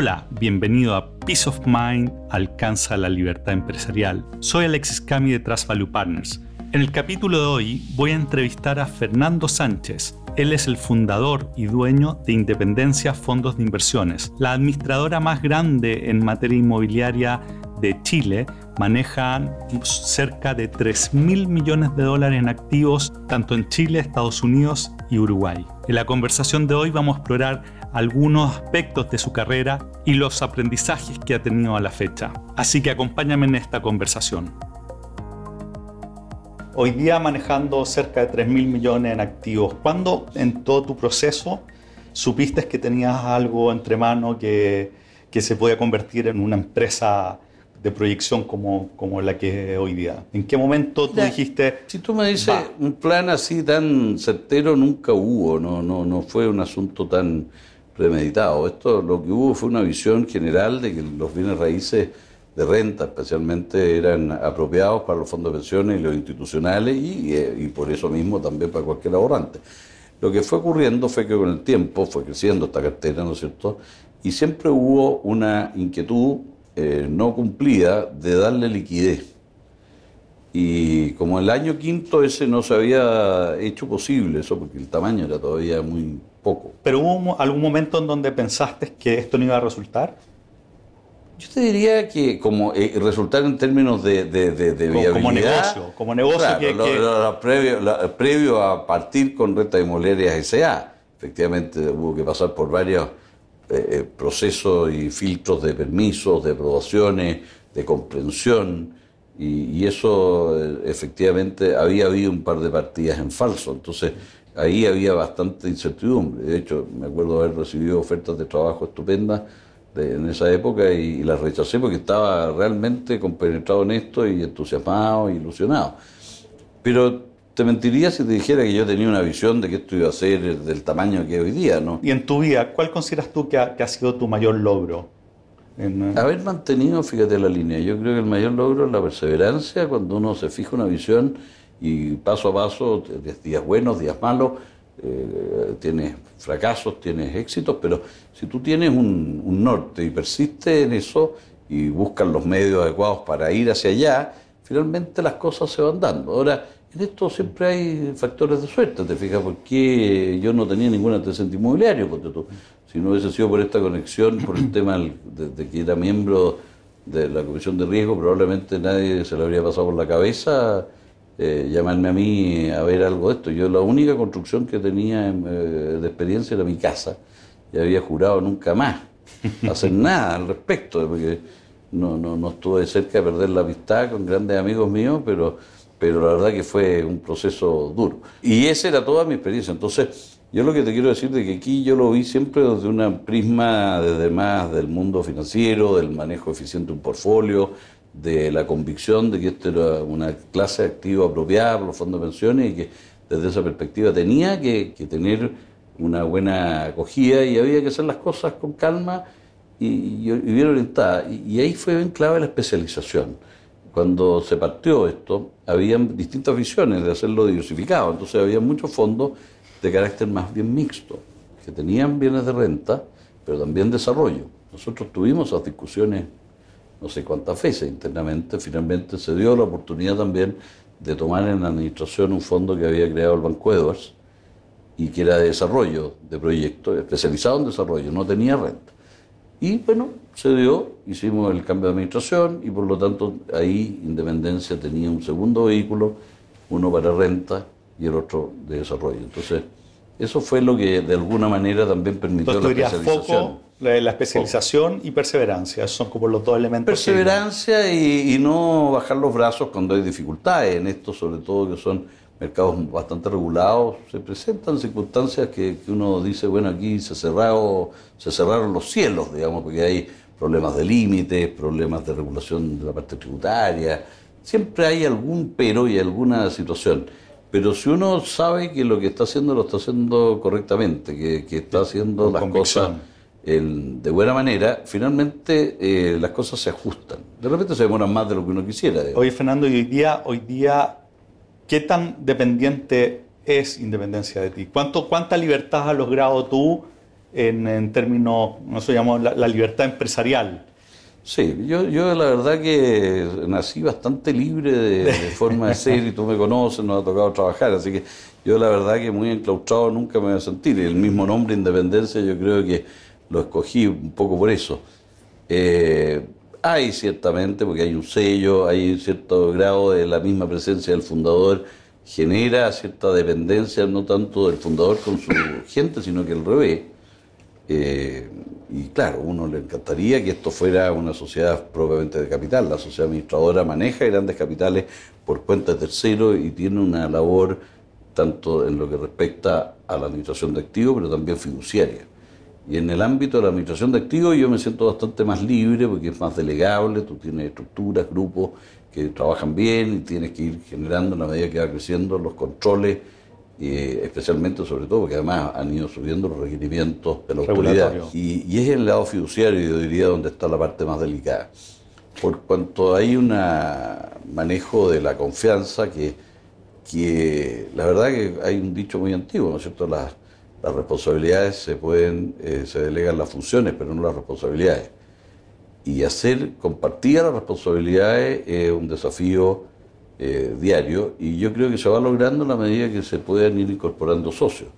Hola, bienvenido a Peace of Mind alcanza la libertad empresarial. Soy Alexis Cami de Trust Value Partners. En el capítulo de hoy voy a entrevistar a Fernando Sánchez. Él es el fundador y dueño de Independencia Fondos de Inversiones, la administradora más grande en materia inmobiliaria de Chile. Manejan cerca de 3 mil millones de dólares en activos tanto en Chile, Estados Unidos y Uruguay. En la conversación de hoy vamos a explorar algunos aspectos de su carrera y los aprendizajes que ha tenido a la fecha. Así que acompáñame en esta conversación. Hoy día manejando cerca de 3 mil millones en activos, ¿cuándo en todo tu proceso supiste que tenías algo entre manos que, que se podía convertir en una empresa de proyección como, como la que es hoy día? ¿En qué momento tú dijiste... Si tú me dices, un plan así tan certero nunca hubo, no, no, no fue un asunto tan premeditado. Esto lo que hubo fue una visión general de que los bienes raíces de renta especialmente eran apropiados para los fondos de pensiones y los institucionales y, eh, por eso mismo también para cualquier ahorrante. Lo que fue ocurriendo fue que con el tiempo fue creciendo esta cartera, ¿no es cierto? Y siempre hubo una inquietud eh, no cumplida de darle liquidez. Y como el año quinto ese no se había hecho posible, eso porque el tamaño era todavía muy poco. ¿Pero hubo algún momento en donde pensaste que esto no iba a resultar? Yo te diría que como eh, resultar en términos de, de, de, de como, como, negocio, como negocio claro, que, lo, que... lo, previo, a partir con renta inmobiliaria S.A. Efectivamente hubo que pasar por varios eh, procesos y filtros de permisos, de aprobaciones, de comprensión, y, y eso eh, efectivamente había habido un par de partidas en falso, entonces ahí había bastante incertidumbre. De hecho, me acuerdo haber recibido ofertas de trabajo estupendas de, en esa época y, y, las rechacé porque estaba realmente compenetrado en esto y entusiasmado ilusionado. Pero te mentiría si te dijera que yo tenía una visión de que esto iba a ser del tamaño que hoy día, ¿no? Y en tu vida, ¿cuál consideras tú que ha, que ha sido tu mayor logro? En... Haber mantenido, fíjate la línea, yo creo que el mayor logro es la perseverancia cuando uno se fija una visión y paso a paso, días buenos, días malos, eh, tienes fracasos, tienes éxitos, pero si tú tienes un, norte y persistes en eso y buscas los medios adecuados para ir hacia allá, finalmente las cosas se van dando. Ahora, en esto siempre hay factores de suerte, te fijas, porque yo no tenía ningún antecedente inmobiliario, porque tú, si no hubiese sido por esta conexión, por el tema de, de, que era miembro de la Comisión de Riesgo, probablemente nadie se le habría pasado por la cabeza eh, llamarme a mí a ver algo de esto. Yo la única construcción que tenía eh, de experiencia era mi casa, y había jurado nunca más hacer nada al respecto, porque no, no, no estuve cerca de perder la amistad con grandes amigos míos, pero pero la verdad que fue un proceso duro. Y esa era toda mi experiencia. Entonces, yo lo que te quiero decir es que aquí yo lo vi siempre desde una prisma, desde más del mundo financiero, del manejo eficiente de un portfolio, de la convicción de que esto era una clase activa apropiada los fondos de pensiones y que desde esa perspectiva tenía que, que tener una buena acogida y había que hacer las cosas con calma y, bien orientada. Y, ahí fue bien clave la especialización cuando se partió esto, había distintas visiones de hacerlo diversificado. Entonces había muchos fondos de carácter más bien mixto, que tenían bienes de renta, pero también desarrollo. Nosotros tuvimos esas discusiones no sé cuántas veces internamente. Finalmente se dio la oportunidad también de tomar en la administración un fondo que había creado el Banco Edwards y que era de desarrollo de proyectos, especializado en desarrollo, no tenía renta. Y bueno, se dio, hicimos el cambio de administración y por lo tanto ahí Independencia tenía un segundo vehículo, uno para renta y el otro de desarrollo. Entonces, eso fue lo que de alguna manera también permitió Entonces, la especialización. Foco, la especialización foco. y perseverancia, esos son como los dos elementos. Perseverancia y, y no bajar los brazos cuando hay dificultades en esto, sobre todo que son mercados bastante regulados, se presentan circunstancias que, que, uno dice, bueno, aquí se, cerrado, se cerraron los cielos, digamos, porque hay problemas de límites, problemas de regulación de la parte tributaria, siempre hay algún pero y alguna situación. Pero si uno sabe que lo que está haciendo lo está haciendo correctamente, que, que está haciendo Con las convicción. cosas el, de buena manera, finalmente eh, las cosas se ajustan. De repente se demoran más de lo que uno quisiera. Digamos. Oye, Fernando, y hoy día, hoy día ¿qué tan dependiente es Independencia de ti? ¿Cuánto, ¿Cuánta libertad has logrado tú en, términos, no sé, llamamos la, libertad empresarial. Sí, yo, yo la verdad que nací bastante libre de, forma de ser y tú me conoces, nos ha tocado trabajar, así que yo la verdad que muy enclaustrado nunca me voy a sentir. El mismo nombre, Independencia, yo creo que lo escogí un poco por eso. Eh, hay ciertamente, porque hay un sello, hay un cierto grado de la misma presencia del fundador, genera cierta dependencia, no tanto del fundador con su gente, sino que al revés. Eh, y claro, uno le encantaría que esto fuera una sociedad propiamente de capital. La sociedad administradora maneja grandes capitales por cuenta de terceros y tiene una labor tanto en lo que respecta a la administración de activos, pero también fiduciaria. Y en el ámbito de la administración de activos yo me siento bastante más libre porque es más delegable, tú tienes estructuras, grupos que trabajan bien y tienes que ir generando a la medida que va creciendo los controles, eh, especialmente sobre todo porque además han ido subiendo los requerimientos de la autoridad. Y, y es el lado fiduciario, yo diría, donde está la parte más delicada. Por cuanto hay un manejo de la confianza que, que la verdad que hay un dicho muy antiguo, ¿no es cierto? Las, las responsabilidades se pueden, eh, se delegan las funciones, pero no las responsabilidades. Y hacer compartir las responsabilidades es un desafío eh, diario y yo creo que se va logrando a la medida que se pueden ir incorporando socios.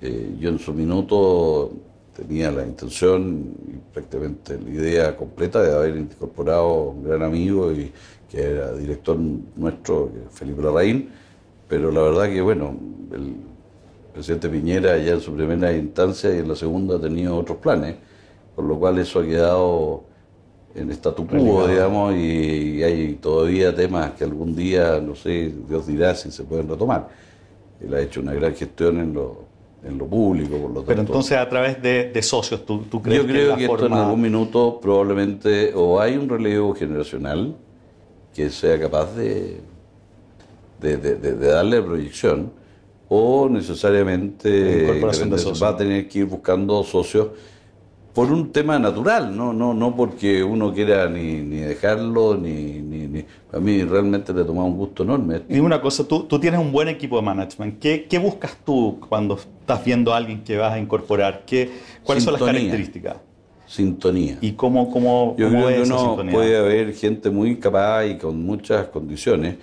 Eh, yo en su minuto tenía la intención y prácticamente la idea completa de haber incorporado un gran amigo y que era director nuestro, Felipe Larraín, pero la verdad que bueno, el, presidente Piñera ya en su primera instancia y en la segunda ha tenido otros planes, por lo cual eso ha quedado en statu quo, digamos, y, hay todavía temas que algún día, no sé, Dios dirá si se pueden retomar. Él ha hecho una gran gestión en lo, en lo público, por lo tanto. Pero entonces a través de, socios, ¿tú, ¿tú, crees Yo creo que, esto en algún minuto probablemente o hay un relevo generacional que sea capaz de, de, de darle proyección, o necesariamente va a tener que ir buscando socios por un tema natural, no, no, no porque uno quiera ni, ni dejarlo, ni, ni, A mí realmente le toma un gusto enorme. Y una cosa, tú, tú tienes un buen equipo de management. ¿Qué, ¿Qué, buscas tú cuando estás viendo a alguien que vas a incorporar? ¿Qué, ¿Cuáles son las características? Sintonía. ¿Y cómo, cómo, Yo creo que uno puede haber gente muy capaz y con muchas condiciones,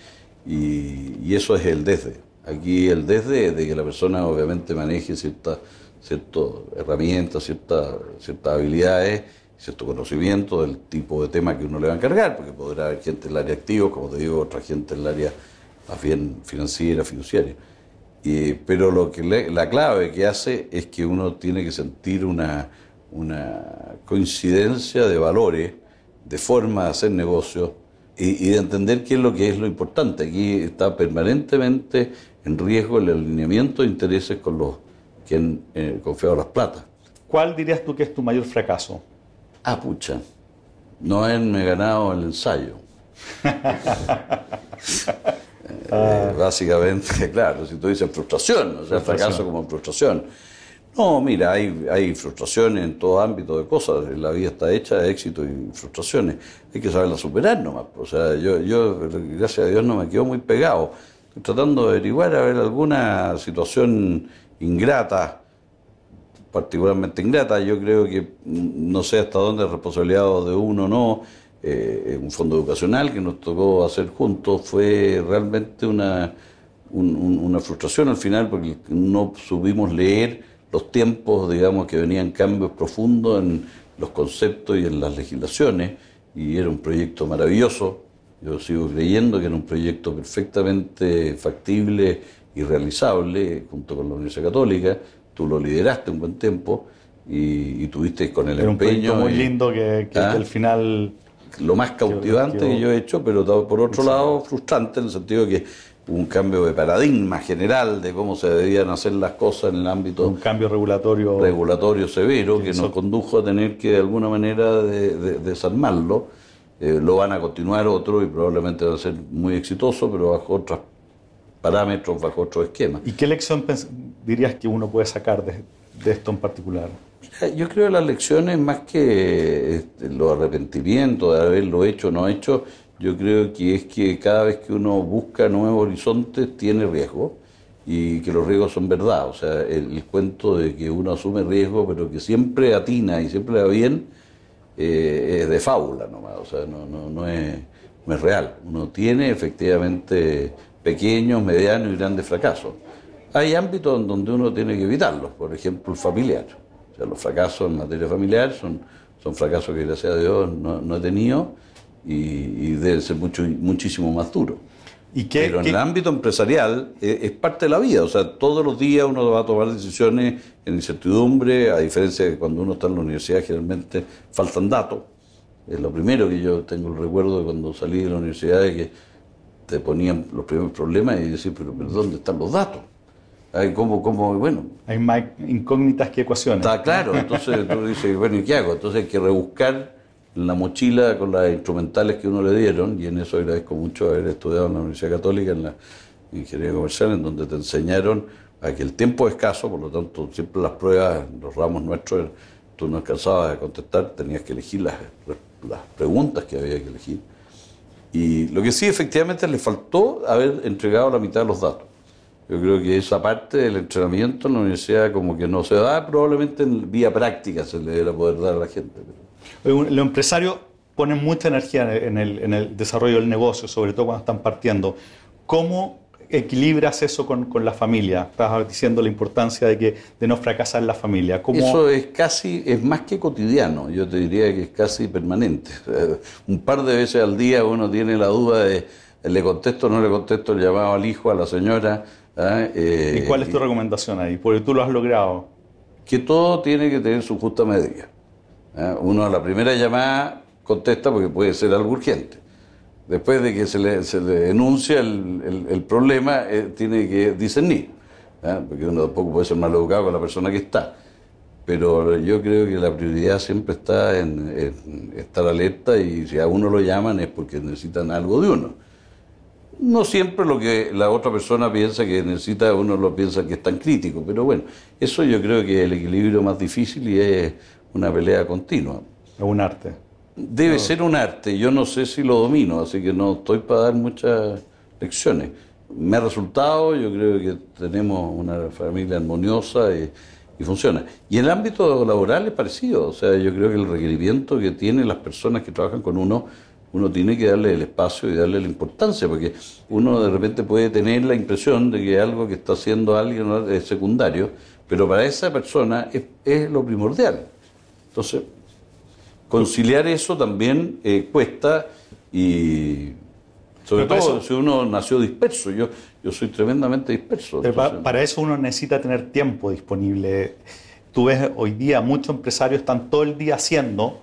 y, y eso es el desde. Aquí el desde de que la persona obviamente maneje ciertas herramientas, ciertas ciertas habilidades, cierto conocimiento del tipo de tema que uno le va a encargar, porque podrá haber gente en el área activo, como te digo, otra gente en el área más bien financiera, fiduciaria. pero lo que la clave que hace es que uno tiene que sentir una, una coincidencia de valores, de forma de hacer negocios y, de entender qué es lo que es lo importante. Aquí está permanentemente en riesgo el alineamiento de intereses con los que han eh, confiado las plata. ¿Cuál dirías tú que es tu mayor fracaso? Ah, pucha, no haberme ganado el ensayo. Eh, básicamente, claro, si tú dices frustración, o sea, fracaso como frustración. No, mira, hay, hay frustraciones en todo ámbito de cosas. La vida está hecha de éxito y frustraciones. Hay que saberla superar nomás. O sea, yo, yo, gracias a Dios, no me quedo muy pegado. Tratando de averiguar a ver alguna situación ingrata, particularmente ingrata. Yo creo que no sé hasta dónde es responsabilidad de uno o no. Eh, un fondo educacional que nos tocó hacer juntos fue realmente una, una frustración al final porque no supimos leer los tiempos, digamos, que venían cambios profundos en los conceptos y en las legislaciones, y era un proyecto maravilloso. Yo sigo creyendo que era un proyecto perfectamente factible y realizable junto con la Universidad Católica. Tú lo lideraste un buen tiempo y, tuviste con el era empeño. Un muy lindo que, que ¿Ah? al final. Lo más cautivante que, yo he hecho, pero por otro lado frustrante en el sentido de que un cambio de paradigma general de cómo se debían hacer las cosas en el ámbito... Un cambio regulatorio... Regulatorio severo que nos condujo a tener que de alguna manera desarmarlo. Eh, lo van a continuar otros y probablemente va a ser muy exitoso, pero bajo otros parámetros, bajo otro esquema. ¿Y qué lección dirías que uno puede sacar de, esto en particular? yo creo que las lecciones, más que este, los arrepentimientos de haberlo hecho o no hecho, yo creo que es que cada vez que uno busca nuevos horizontes tiene riesgo y que los riesgos son verdad. O sea, el, cuento de que uno asume riesgo, pero que siempre atina y siempre va bien, eh, es de fábula nomás. O sea, no, no, no, es, no es real. Uno tiene efectivamente pequeños, medianos y grandes fracasos. Hay ámbitos en donde uno tiene que evitarlos, por ejemplo, el familiar. O sea, los fracasos en materia familiar son, son fracasos que gracias a Dios no, he tenido y, y deben ser mucho, muchísimo más duros. Pero en el ámbito empresarial eh, es, parte de la vida, o sea, todos los días uno va a tomar decisiones en incertidumbre, a diferencia de cuando uno está en la universidad generalmente faltan datos. Es lo primero que yo tengo el recuerdo de cuando salí de la universidad de que te ponían los primeros problemas y decís, pero, pero ¿dónde están los datos? Hay como, como, bueno. Hay más incógnitas que ecuaciones. Está claro, entonces tú dices, bueno, ¿y qué hago? Entonces hay que rebuscar la mochila con las instrumentales que uno le dieron, y en eso agradezco mucho haber estudiado en la Universidad Católica, en la Ingeniería Comercial, en donde te enseñaron a que el tiempo es escaso, por lo tanto, siempre las pruebas, los ramos nuestros, tú no alcanzabas a contestar, tenías que elegir las, las preguntas que había que elegir. Y lo que sí, efectivamente, le faltó haber entregado la mitad de los datos. Yo creo que esa parte del entrenamiento en la universidad como que no se da, probablemente en vía práctica se le debería poder dar a la gente. Los empresarios ponen mucha energía en el, desarrollo del negocio, sobre todo cuando están partiendo. ¿Cómo equilibras eso con, la familia? Estás diciendo la importancia de, que, de no fracasar la familia. Eso es casi, es más que cotidiano, yo te diría que es casi permanente. Un par de veces al día uno tiene la duda de, ¿le contesto o no le contesto el llamado al hijo, a la señora? ¿ah? ¿Y cuál es tu eh, recomendación ahí? Porque tú lo has logrado. Que todo tiene que tener su justa medida. ¿Eh? Uno a la primera llamada contesta porque puede ser algo urgente. Después de que se le, se le denuncia el, problema, eh, tiene que discernir, ¿eh? porque uno tampoco puede ser mal educado con la persona que está. Pero yo creo que la prioridad siempre está en, estar alerta y si a uno lo llaman es porque necesitan algo de uno. No siempre lo que la otra persona piensa que necesita, uno lo piensa que es tan crítico, pero bueno, eso yo creo que es el equilibrio más difícil y es una pelea continua. Es un arte. Debe ser un arte, yo no sé si lo domino, así que no estoy para dar muchas lecciones. Me ha resultado, yo creo que tenemos una familia armoniosa y, funciona. Y en el ámbito laboral es parecido, o sea, yo creo que el requerimiento que tienen las personas que trabajan con uno, uno tiene que darle el espacio y darle la importancia, porque uno de repente puede tener la impresión de que algo que está haciendo alguien es secundario, pero para esa persona es lo primordial. Entonces, conciliar eso también eh, cuesta y sobre todo si uno nació disperso, yo, yo soy tremendamente disperso. para eso uno necesita tener tiempo disponible. Tú ves hoy día muchos empresarios están todo el día haciendo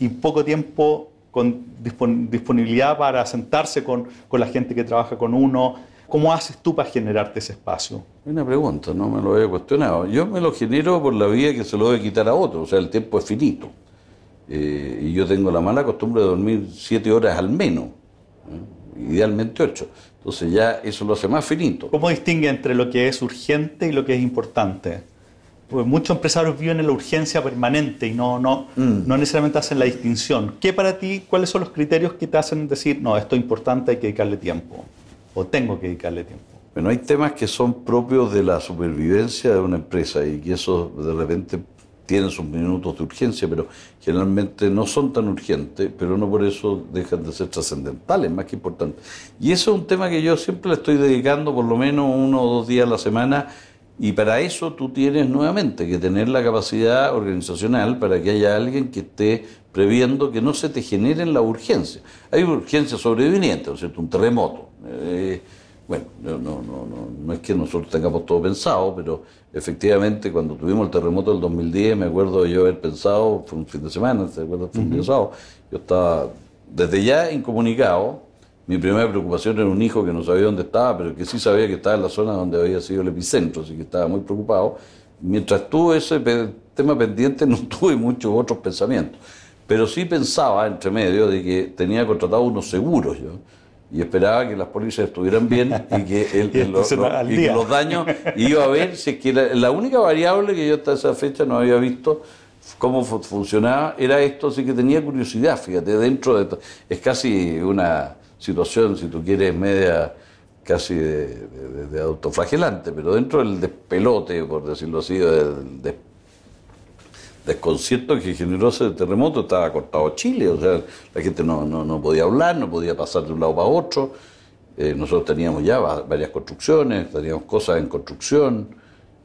y poco tiempo con disponibilidad para sentarse con, con la gente que trabaja con uno. ¿Cómo haces tú para generarte ese espacio? Una pregunta, no me lo había cuestionado. Yo me lo genero por la vía que se lo a quitar a otro, o sea, el tiempo es finito. Eh, y yo tengo la mala costumbre de dormir siete horas al menos, ¿eh? idealmente ocho. Entonces ya eso lo hace más finito. ¿Cómo distingue entre lo que es urgente y lo que es importante? Porque muchos empresarios viven en la urgencia permanente y no, no, mm. no necesariamente hacen la distinción. ¿Qué para ti, cuáles son los criterios que te hacen decir, no, esto es importante, hay que dedicarle tiempo? O tengo que dedicarle tiempo. Bueno, hay temas que son propios de la supervivencia de una empresa y que eso de repente tienen sus minutos de urgencia, pero generalmente no son tan urgentes, pero no por eso dejan de ser trascendentales, más que importantes. Y eso es un tema que yo siempre le estoy dedicando por lo menos uno o dos días a la semana, y para eso tú tienes nuevamente que tener la capacidad organizacional para que haya alguien que esté previendo que no se te generen la urgencia. Hay urgencia sobreviviente, ¿no es cierto? Un terremoto. Eh, bueno, no, no, no, no es que nosotros tengamos todo pensado, pero efectivamente cuando tuvimos el terremoto del 2010, me acuerdo yo haber pensado, fue un fin de semana, ¿se acuerdan? Fue un día sábado, yo estaba desde ya incomunicado, mi primera preocupación era un hijo que no sabía dónde estaba, pero que sí sabía que estaba en la zona donde había sido el epicentro, así que estaba muy preocupado. Mientras tuve ese tema pendiente, no tuve muchos otros pensamientos, pero sí pensaba entre medio de que tenía contratado unos seguros yo y esperaba que las pólizas estuvieran bien y que, los daños iba a ver si es que la, única variable que yo hasta esa fecha no había visto cómo funcionaba era esto, así que tenía curiosidad, fíjate, dentro de esto. Es casi una situación, si tú quieres, media casi de, autoflagelante, pero dentro del despelote, por decirlo así, del desconcierto que generó ese terremoto, estaba cortado Chile, o sea, la gente no, no, podía hablar, no podía pasar de un lado para otro. Eh, nosotros teníamos ya varias construcciones, teníamos cosas en construcción,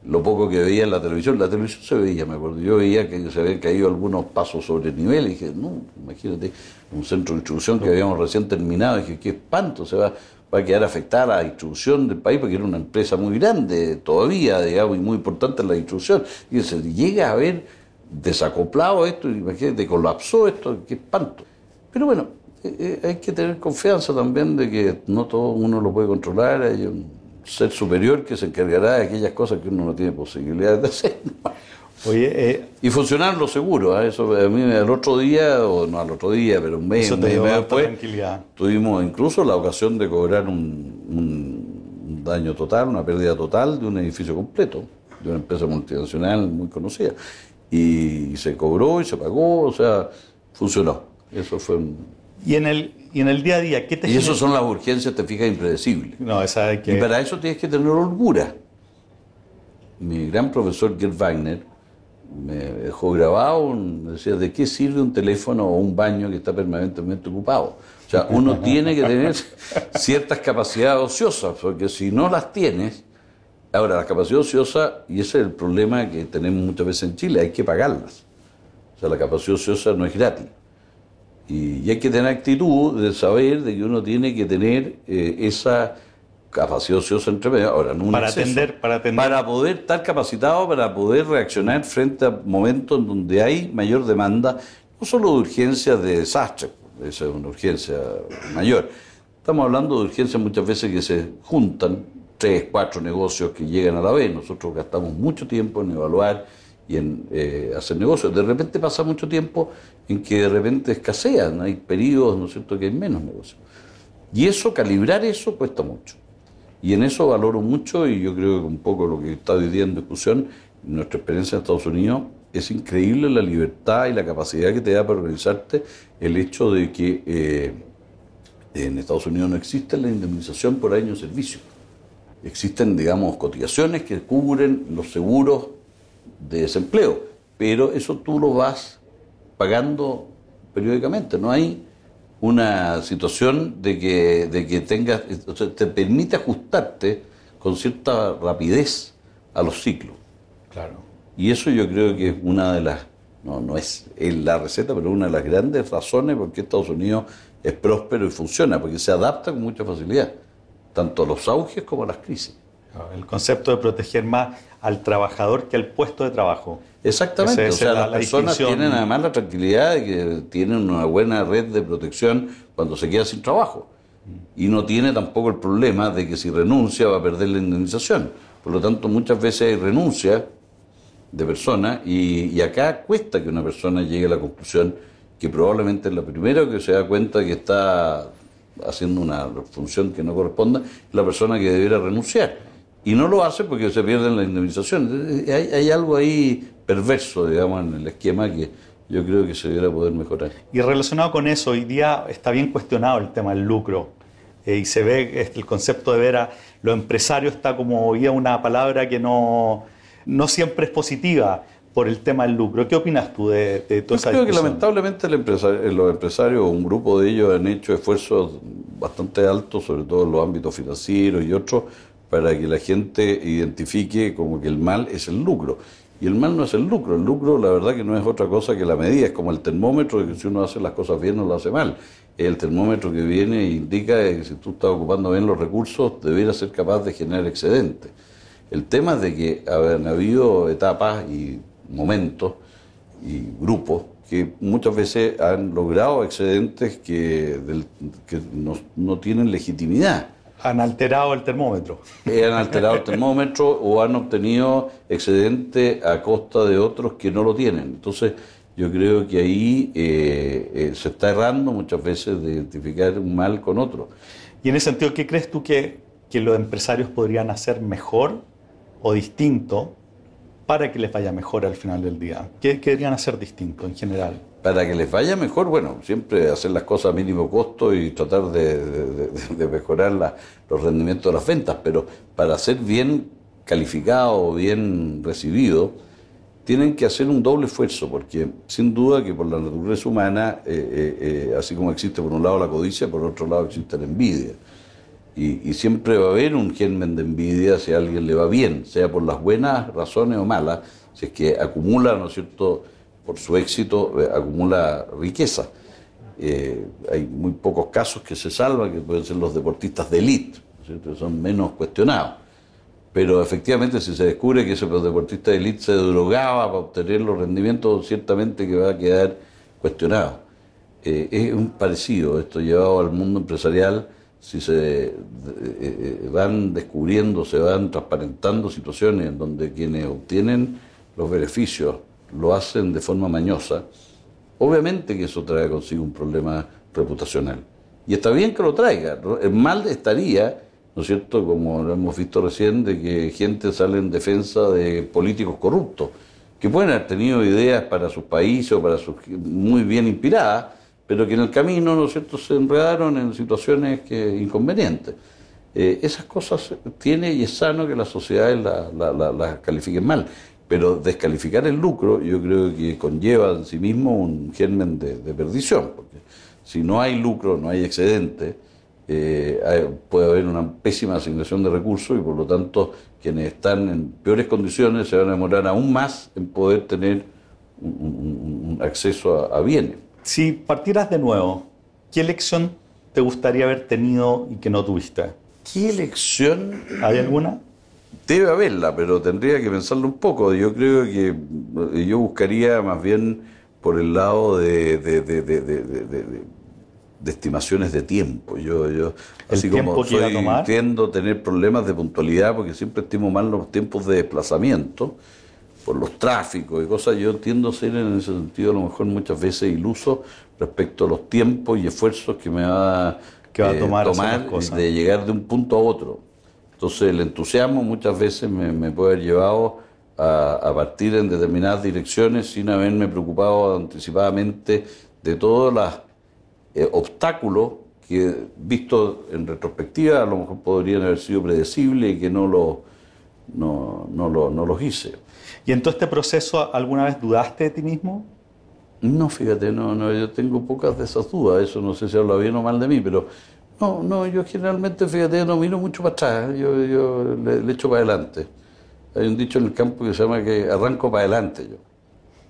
lo poco que veía en la televisión, la televisión se veía, me acuerdo, yo veía que se habían caído algunos pasos sobre el nivel y dije, no, imagínate, un centro de distribución que habíamos recién terminado, dije, qué espanto, se va, va a quedar afectada la distribución del país porque era una empresa muy grande todavía, digamos, y muy importante en la distribución. Y llega a ver desacoplado esto, imagínate, colapsó esto, qué espanto. Pero bueno, eh, eh, hay que tener confianza también de que no todo uno lo puede controlar, hay un ser superior que se encargará de aquellas cosas que uno no tiene posibilidad de hacer. Oye, eh, y funcionar lo seguro, eso a mí el otro día, o no al otro día, pero un mes, un mes, después, tuvimos incluso la ocasión de cobrar un, daño total, una pérdida total de un edificio completo, de una empresa multinacional muy conocida. Y se cobró y se pagó, o sea, funcionó. Eso fue ¿Y en el, y en el día a día qué te Y eso son las urgencias, te fijas, impredecibles. No, esa hay que... Y para eso tienes que tener holgura. Mi gran profesor Gerd Wagner me dejó grabado, decía, ¿de qué sirve un teléfono o un baño que está permanentemente ocupado? O sea, uno tiene que tener ciertas capacidades ociosas, porque si no las tienes, ahora las capacidades ociosas, y ese es el problema que tenemos muchas veces en Chile, hay que pagarlas. O sea, la capacidad ociosa no es gratis. Y, hay que tener actitud de saber de que uno tiene que tener eh, esa capacidad ociosa entre medio, ahora no para atender, para atender. Para poder estar capacitado, para poder reaccionar frente a momentos en donde hay mayor demanda, no solo de urgencias de desastre, esa es una urgencia mayor. Estamos hablando de urgencias muchas veces que se juntan, tres, cuatro negocios que llegan a la vez. Nosotros gastamos mucho tiempo en evaluar y en eh, hacer negocios. De repente pasa mucho tiempo en que de repente escasean, hay periodos, ¿no es cierto?, que hay menos negocios. Y eso, calibrar eso, cuesta mucho. Y en eso valoro mucho, y yo creo que un poco lo que está hoy día en discusión, nuestra experiencia en Estados Unidos, es increíble la libertad y la capacidad que te da para organizarte el hecho de que eh, en Estados Unidos no existe la indemnización por año de servicio. Existen, digamos, cotizaciones que cubren los seguros de desempleo, pero eso tú lo vas pagando periódicamente, no hay una situación de que, de que tengas, o sea, te permite ajustarte con cierta rapidez a los ciclos. Claro. Y eso yo creo que es una de las, no, no es la receta, pero una de las grandes razones por qué Estados Unidos es próspero y funciona, porque se adapta con mucha facilidad, tanto los auges como las crisis. El concepto de proteger más al trabajador que al puesto de trabajo. Exactamente, o sea, las personas tienen además la tranquilidad de que tienen una buena red de protección cuando se queda sin trabajo. Y no tiene tampoco el problema de que si renuncia va a perder la indemnización. Por lo tanto, muchas veces hay renuncia de personas y, y acá cuesta que una persona llegue a la conclusión que probablemente es la primera que se da cuenta que está haciendo una función que no corresponda, la persona que debiera renunciar y no lo hace porque se pierden la indemnización. Hay, hay, algo ahí perverso, digamos, en el esquema que yo creo que se debiera poder mejorar. Y relacionado con eso, hoy día está bien cuestionado el tema del lucro. Eh, y se ve el concepto de ver a los empresarios está como hoy una palabra que no, no siempre es positiva por el tema del lucro. ¿Qué opinas tú de, de toda Yo creo que lamentablemente el empresario, los empresarios, un grupo de ellos han hecho esfuerzos bastante altos, sobre todo en los ámbitos financieros y otros, para que la gente identifique como que el mal es el lucro. Y el mal no es el lucro, el lucro la verdad que no es otra cosa que la medida, es como el termómetro de que si uno hace las cosas bien no lo hace mal. El termómetro que viene e indica que si tú estás ocupando bien los recursos, deberías ser capaz de generar excedentes. El tema es de que han habido etapas y momentos y grupos que muchas veces han logrado excedentes que, que no, no tienen legitimidad han alterado el termómetro. han alterado el termómetro o han obtenido excedente a costa de otros que no lo tienen. Entonces, yo creo que ahí eh, eh, se está errando muchas veces de identificar un mal con otro. Y en ese sentido, ¿qué crees tú que, que los empresarios podrían hacer mejor o distinto para que les vaya mejor al final del día? ¿Qué, querían hacer distinto en general? Para que les vaya mejor, bueno, siempre hacer las cosas a mínimo costo y tratar de, mejorar los rendimientos de las ventas, pero para ser bien calificado o bien recibido, tienen que hacer un doble esfuerzo, porque sin duda que por la naturaleza humana, eh, eh, eh, así como existe por un lado la codicia, por otro lado existe la envidia. Y, siempre va a haber un germen de envidia si a alguien le va bien, sea por las buenas razones o malas, si es que acumula, ¿no es cierto?, por su éxito, eh, acumula riqueza. Eh, hay muy pocos casos que se salvan, que pueden ser los deportistas de élite, que son menos cuestionados. Pero efectivamente, si se descubre que ese deportista de élite se drogaba para obtener los rendimientos, ciertamente que va a quedar cuestionado. Eh, es un parecido esto llevado al mundo empresarial si se eh, eh, van descubriendo, se van transparentando situaciones en donde quienes obtienen los beneficios lo hacen de forma mañosa, obviamente que eso trae consigo un problema reputacional. Y está bien que lo traiga. Mal estaría, ¿no es cierto?, como lo hemos visto recién, de que gente sale en defensa de políticos corruptos, que pueden haber tenido ideas para sus países o para sus muy bien inspiradas, pero que en el camino, ¿no es cierto?, se enredaron en situaciones que, inconvenientes. Eh, esas cosas tiene y es sano que las sociedades las la, califiquen mal, pero descalificar el lucro yo creo que conlleva en sí mismo un germen de, perdición, porque si no hay lucro, no hay excedente, eh, puede haber una pésima asignación de recursos y por lo tanto quienes están en peores condiciones se van a demorar aún más en poder tener un, acceso a bienes. Si partieras de nuevo, ¿qué elección te gustaría haber tenido y que no tuviste? ¿Qué elección? ¿Hay alguna? Debe haberla, pero tendría que pensarlo un poco. Yo creo que yo buscaría más bien por el lado de, de, estimaciones de tiempo. Yo, yo así como soy, tiendo a tener problemas de puntualidad porque siempre estimo mal los tiempos de desplazamiento por los tráficos y cosas, yo tiendo a ser en ese sentido a lo mejor muchas veces iluso respecto a los tiempos y esfuerzos que me va, que va a eh, tomar, de llegar de un punto a otro. Entonces el entusiasmo muchas veces me, puede haber llevado a, partir en determinadas direcciones sin haberme preocupado anticipadamente de todos los eh, obstáculos que visto en retrospectiva a lo mejor podrían haber sido predecibles y que no, lo, no, no, lo, no los hice. ¿Y en todo este proceso alguna vez dudaste de ti mismo? No, fíjate, no, no, yo tengo pocas de esas dudas, eso no sé si habla bien o mal de mí, pero no, no, yo generalmente, fíjate, no miro mucho para atrás, yo, yo le, echo para adelante. Hay un dicho en el campo que se llama que arranco para adelante yo.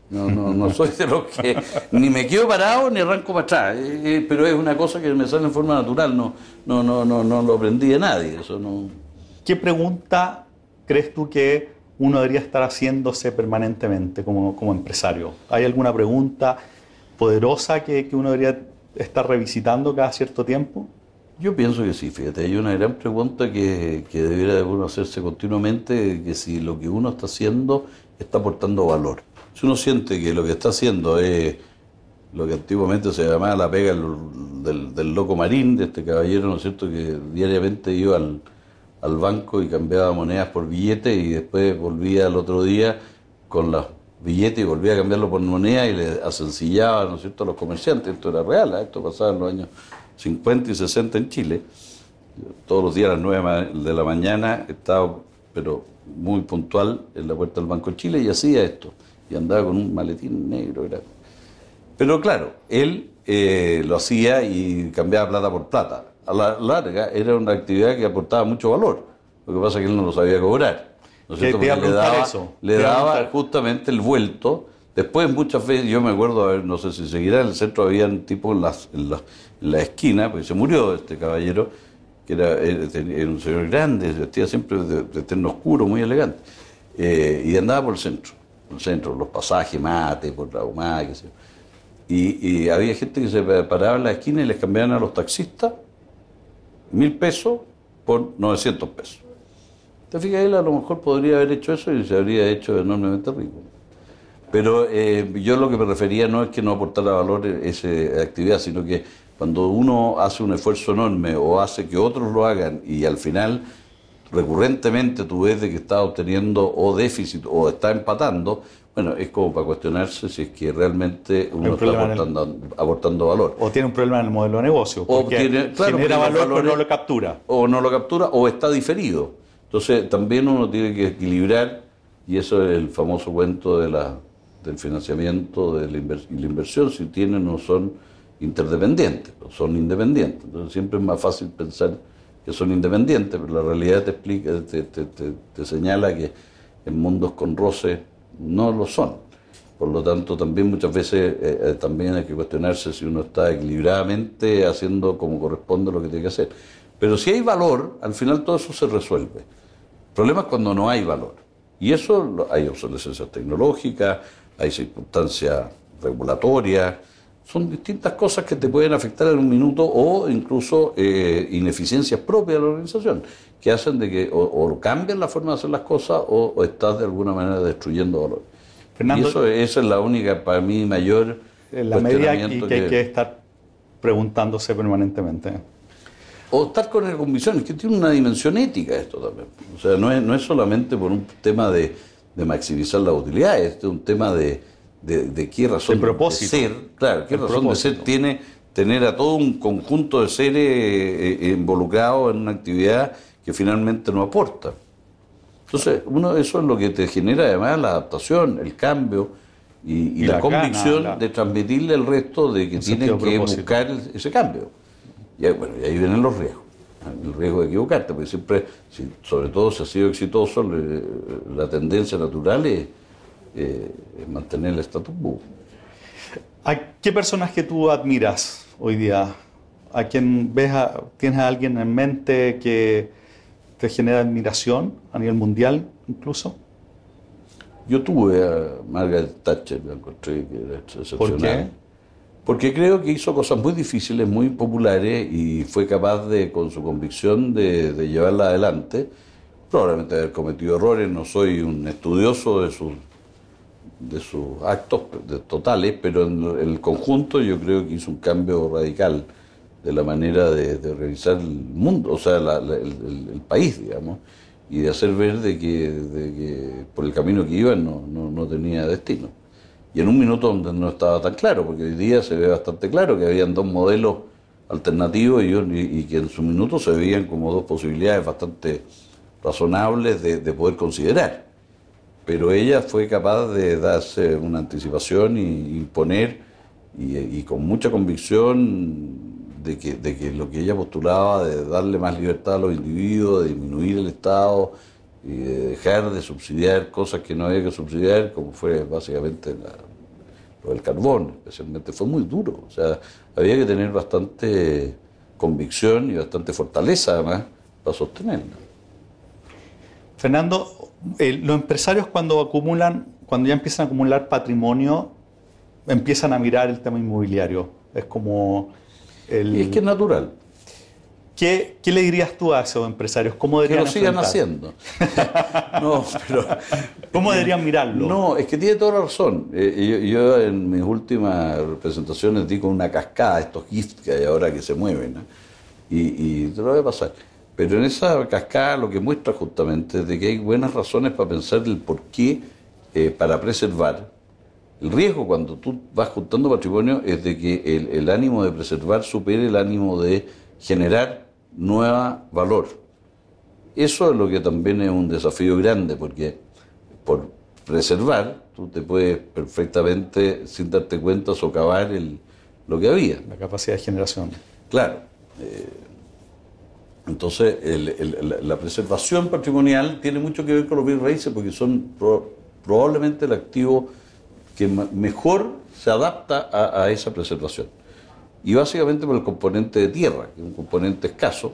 No, no, no soy de los que ni me quedo parado ni arranco para atrás, eh, eh, pero es una cosa que me sale en forma natural, no, no, no, no, no lo aprendí de nadie, eso no. ¿Qué pregunta crees tú que uno debería estar haciéndose permanentemente como, como empresario? ¿Hay alguna pregunta poderosa que, que, uno debería estar revisitando cada cierto tiempo? Yo pienso que sí, fíjate, hay una gran pregunta que, que debería uno hacerse continuamente, que si lo que uno está haciendo está aportando valor. Si uno siente que lo que está haciendo es lo que antiguamente se llamaba la pega del, del loco marín, de este caballero, ¿no es cierto?, que diariamente iba al, al banco y cambiaba monedas por billetes y después volvía al otro día con los billetes y volvía a cambiarlo por moneda y le asencillaba, ¿no es cierto?, a los comerciantes. Esto era real, ¿eh? esto pasaba en los años 50 y 60 en Chile. Todos los días a las 9 de la mañana estaba, pero muy puntual, en la puerta del Banco de Chile y hacía esto. Y andaba con un maletín negro. Pero claro, él eh, lo hacía y cambiaba plata por plata a la larga era una actividad que aportaba mucho valor. Lo que pasa es que él no lo sabía cobrar. ¿no le daba, eso. le daba justamente el vuelto. Después muchas veces, yo me acuerdo, a ver, no sé si seguirá, en el centro habían tipos en, las, en, la, esquina, porque se murió este caballero, que era, un señor grande, vestía siempre de, de terno oscuro, muy elegante, eh, y andaba por el centro, por el centro, los pasajes, mate, por la humada, qué sé Y, y había gente que se paraba en la esquina y les cambiaban a los taxistas mil pesos por 900 pesos. Te fijas, él a lo mejor podría haber hecho eso y se habría hecho enormemente rico. Pero eh, yo lo que me refería no es que no aportara valor esa actividad, sino que cuando uno hace un esfuerzo enorme o hace que otros lo hagan y al final recurrentemente tú ves de que está obteniendo o déficit o está empatando, bueno, es como para cuestionarse si es que realmente uno está aportando, aportando, valor. O tiene un problema en el modelo de negocio, o tiene, claro, genera valor pero no lo captura. O no lo captura o está diferido. Entonces también uno tiene que equilibrar, y eso es el famoso cuento de la, del financiamiento de la y la inversión, si tienen o son interdependientes, o son independientes. Entonces siempre es más fácil pensar que son independientes, pero la realidad te explica, te, te, te señala que en mundos con roce no lo son. Por lo tanto, también muchas veces eh, eh, también hay que cuestionarse si uno está equilibradamente haciendo como corresponde lo que tiene que hacer. Pero si hay valor, al final todo eso se resuelve. El problema es cuando no hay valor. Y eso hay obsolescencia tecnológica, hay circunstancias regulatorias, son distintas cosas que te pueden afectar en un minuto o incluso eh, ineficiencias propias de la organización, que hacen de que o, cambien la forma de hacer las cosas o, estás de alguna manera destruyendo valor. Fernando, y eso, esa es la única, para mí, mayor... La medida que, que hay que estar preguntándose permanentemente. O estar con la convicción, es que tiene una dimensión ética esto también. O sea, no es, no es solamente por un tema de, de maximizar la utilidad, es un tema de de, qué razón de, ser, claro, qué razón de ser tiene tener a todo un conjunto de seres eh, eh, involucrados en una actividad que finalmente no aporta. Entonces, uno eso es lo que te genera además la adaptación, el cambio y, la, convicción de transmitirle al resto de que tienen que buscar ese cambio. Y ahí, bueno, y ahí vienen los riesgos. El riesgo de equivocarte, porque siempre, sobre todo si ha sido exitoso, la tendencia natural es eh, mantener el status quo. ¿A qué personas que tú admiras hoy día? ¿A quién ves? ¿Tienes a alguien en mente que te genera admiración a nivel mundial incluso? Yo tuve a Margaret Thatcher, me encontré que era excepcional. ¿Por qué? Porque creo que hizo cosas muy difíciles, muy populares y fue capaz de, con su convicción, de, de llevarla adelante. Probablemente haber cometido errores, no soy un estudioso de sus de sus actos totales, pero en el conjunto yo creo que hizo un cambio radical de la manera de, revisar el mundo, o sea, el, país, digamos, y de hacer ver de que, por el camino que iban no, tenía destino. Y en un minuto donde no estaba tan claro, porque hoy día se ve bastante claro que habían dos modelos alternativos y, y, que en su minuto se veían como dos posibilidades bastante razonables de poder considerar pero ella fue capaz de darse una anticipación y imponer y, con mucha convicción de que, de que, lo que ella postulaba de darle más libertad a los individuos, de disminuir el Estado y de dejar de subsidiar cosas que no había que subsidiar, como fue básicamente lo del carbón, especialmente, fue muy duro. O sea, había que tener bastante convicción y bastante fortaleza además para sostenerla. Fernando, los empresarios cuando acumulan, cuando ya empiezan a acumular patrimonio, empiezan a mirar el tema inmobiliario. Es como... El... Y es que es natural. ¿Qué, ¿Qué, le dirías tú a esos empresarios? ¿Cómo deberían que lo sigan haciendo. no, pero, ¿Cómo deberían mirarlo? No, es que tiene toda la razón. Eh, yo, en mis últimas presentaciones digo una cascada, estos GIFs que hay ahora que se mueven. Y, y te lo voy a pasar. Pero en esa cascada lo que muestra justamente es de que hay buenas razones para pensar el por qué eh, para preservar. El riesgo cuando tú vas juntando patrimonio es de que el, ánimo de preservar supere el ánimo de generar nueva valor. Eso es lo que también es un desafío grande, porque por preservar tú te puedes perfectamente, sin darte cuenta, socavar el, lo que había. La capacidad de generación. Claro. Eh, entonces, la preservación patrimonial tiene mucho que ver con los bienes raíces porque son probablemente el activo que mejor se adapta a, esa preservación. Y básicamente por el componente de tierra, que es un componente escaso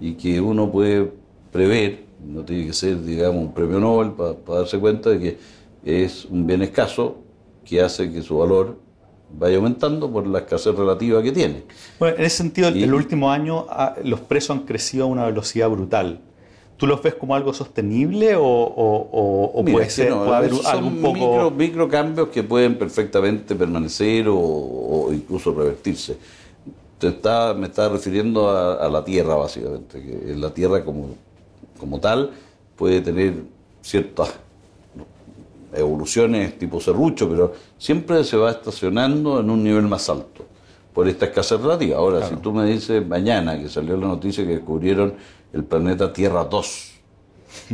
y que uno puede prever, no tiene que ser, digamos, un premio Nobel para darse cuenta de que es un bien escaso que hace que su valor vaya aumentando por la escasez relativa que tiene. Bueno, en ese sentido, en el último año ah, los precios han crecido a una velocidad brutal. ¿Tú los ves como algo sostenible o, puede ser haber son micro, cambios que pueden perfectamente permanecer o, incluso revertirse? Te está, me estaba refiriendo a, la tierra, básicamente, que la tierra como como tal puede tener ciertas evoluciones tipo serrucho, pero siempre se va estacionando en un nivel más alto por esta escasez relativa. Ahora, si tú me dices mañana que salió la noticia que descubrieron el planeta Tierra 2,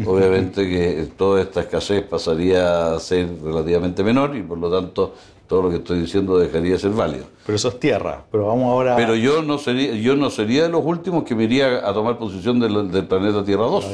obviamente que toda esta escasez pasaría a ser relativamente menor y por lo tanto todo lo que estoy diciendo dejaría de ser válido. Pero eso es tierra, pero vamos ahora... Pero yo no sería, yo no sería de los últimos que me iría a tomar posición del, planeta Tierra 2.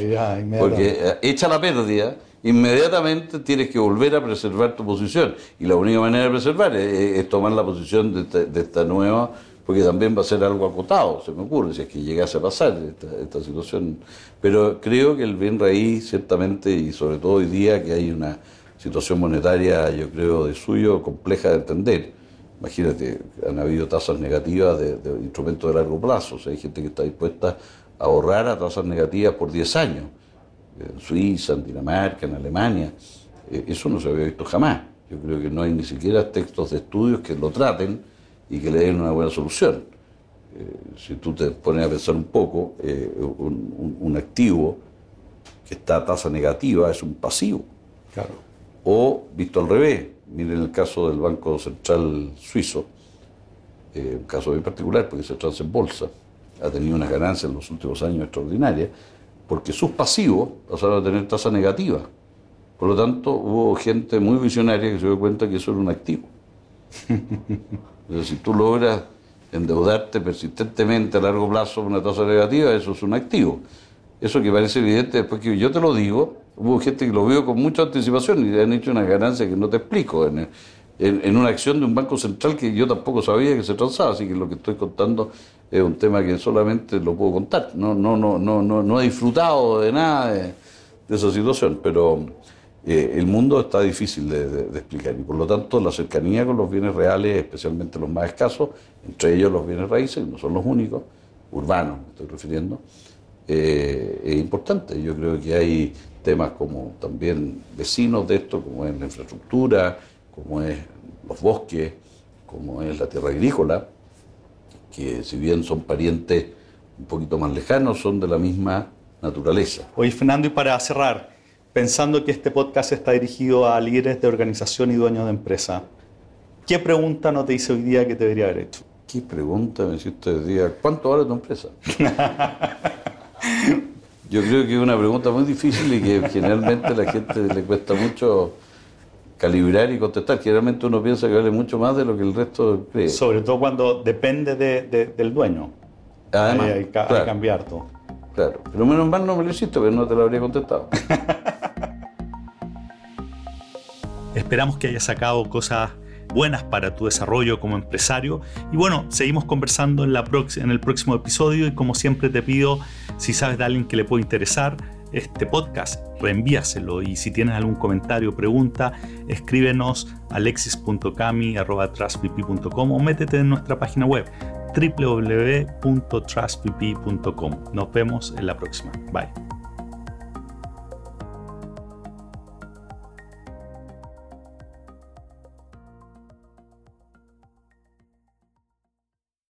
porque eh, echa la pérdida, inmediatamente tienes que volver a preservar tu posición. Y la única manera de preservar es, tomar la posición de esta, nueva, porque también va a ser algo acotado, se me ocurre, si es que llegase a pasar esta, esta situación. Pero creo que el bien raíz, ciertamente, y sobre todo hoy día que hay una situación monetaria, yo creo, de suyo, compleja de entender. Imagínate, han habido tasas negativas de, instrumentos de largo plazo. O sea, hay gente que está dispuesta a ahorrar a tasas negativas por 10 años. En Suiza, en Dinamarca, en Alemania. Eh, eso no se había visto jamás. Yo creo que no hay ni siquiera textos de estudios que lo traten y que le den una buena solución. Eh, si tú te pones a pensar un poco, eh, un activo que está a tasa negativa es un pasivo. Claro. O, visto al revés, miren el caso del Banco Central Suizo, eh, un caso bien particular porque se transa en bolsa, ha tenido una ganancia en los últimos años extraordinaria, porque sus pasivos pasaron a tener tasa negativa. Por lo tanto, hubo gente muy visionaria que se dio cuenta que eso era un activo. Entonces, si tú logras endeudarte persistentemente a largo plazo con una tasa negativa, eso es un activo. Eso que parece evidente, después que yo te lo digo, hubo gente que lo vio con mucha anticipación y han hecho una ganancia que no te explico en, en, una acción de un banco central que yo tampoco sabía que se transaba, así que lo que estoy contando es un tema que solamente lo puedo contar. No, no, no, no, no, no he disfrutado de nada de, esa situación, pero eh, el mundo está difícil de, explicar y por lo tanto la cercanía con los bienes reales, especialmente los más escasos, entre ellos los bienes raíces, no son los únicos, urbanos me estoy refiriendo, eh, es importante. Yo creo que hay temas como también vecinos de esto, como es la infraestructura, como es los bosques, como es la tierra agrícola, que si bien son parientes un poquito más lejanos, son de la misma naturaleza. Oye, Fernando, y para cerrar, pensando que este podcast está dirigido a líderes de organización y dueños de empresa, ¿qué pregunta no te hice hoy día que te debería haber hecho? ¿Qué pregunta me hiciste hoy día? ¿Cuánto vale tu empresa? Yo creo que es una pregunta muy difícil y que generalmente a la gente le cuesta mucho calibrar y contestar. Generalmente uno piensa que vale mucho más de lo que el resto cree. Sobre todo cuando depende del dueño. Además, hay, que cambiar todo. Claro, pero menos mal no me lo hiciste, pero no te lo habría contestado. Esperamos que hayas sacado cosas buenas para tu desarrollo como empresario. Y bueno, seguimos conversando en, la en el próximo episodio y como siempre te pido, si sabes de alguien que le puede interesar este podcast, reenvíaselo y si tienes algún comentario o pregunta, escríbenos a alexis.cami.com o métete en nuestra página web www.trustpp.com. Nos vemos en la próxima. Bye.